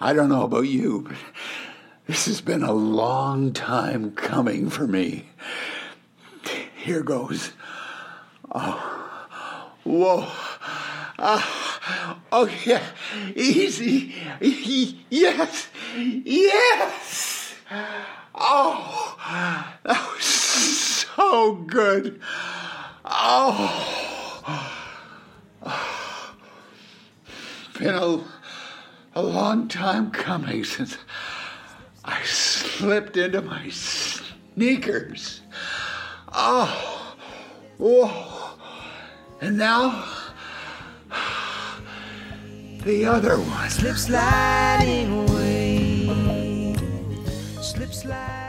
I don't know about you, but this has been a long time coming for me. Here goes. Oh, whoa. Ah, oh, yeah. Easy. Yes. Yes. Oh, that was so good. Oh. Been a, a long time coming since I slipped into my sneakers. Oh, whoa. And now, the other one. Slip sliding away. Slip sliding.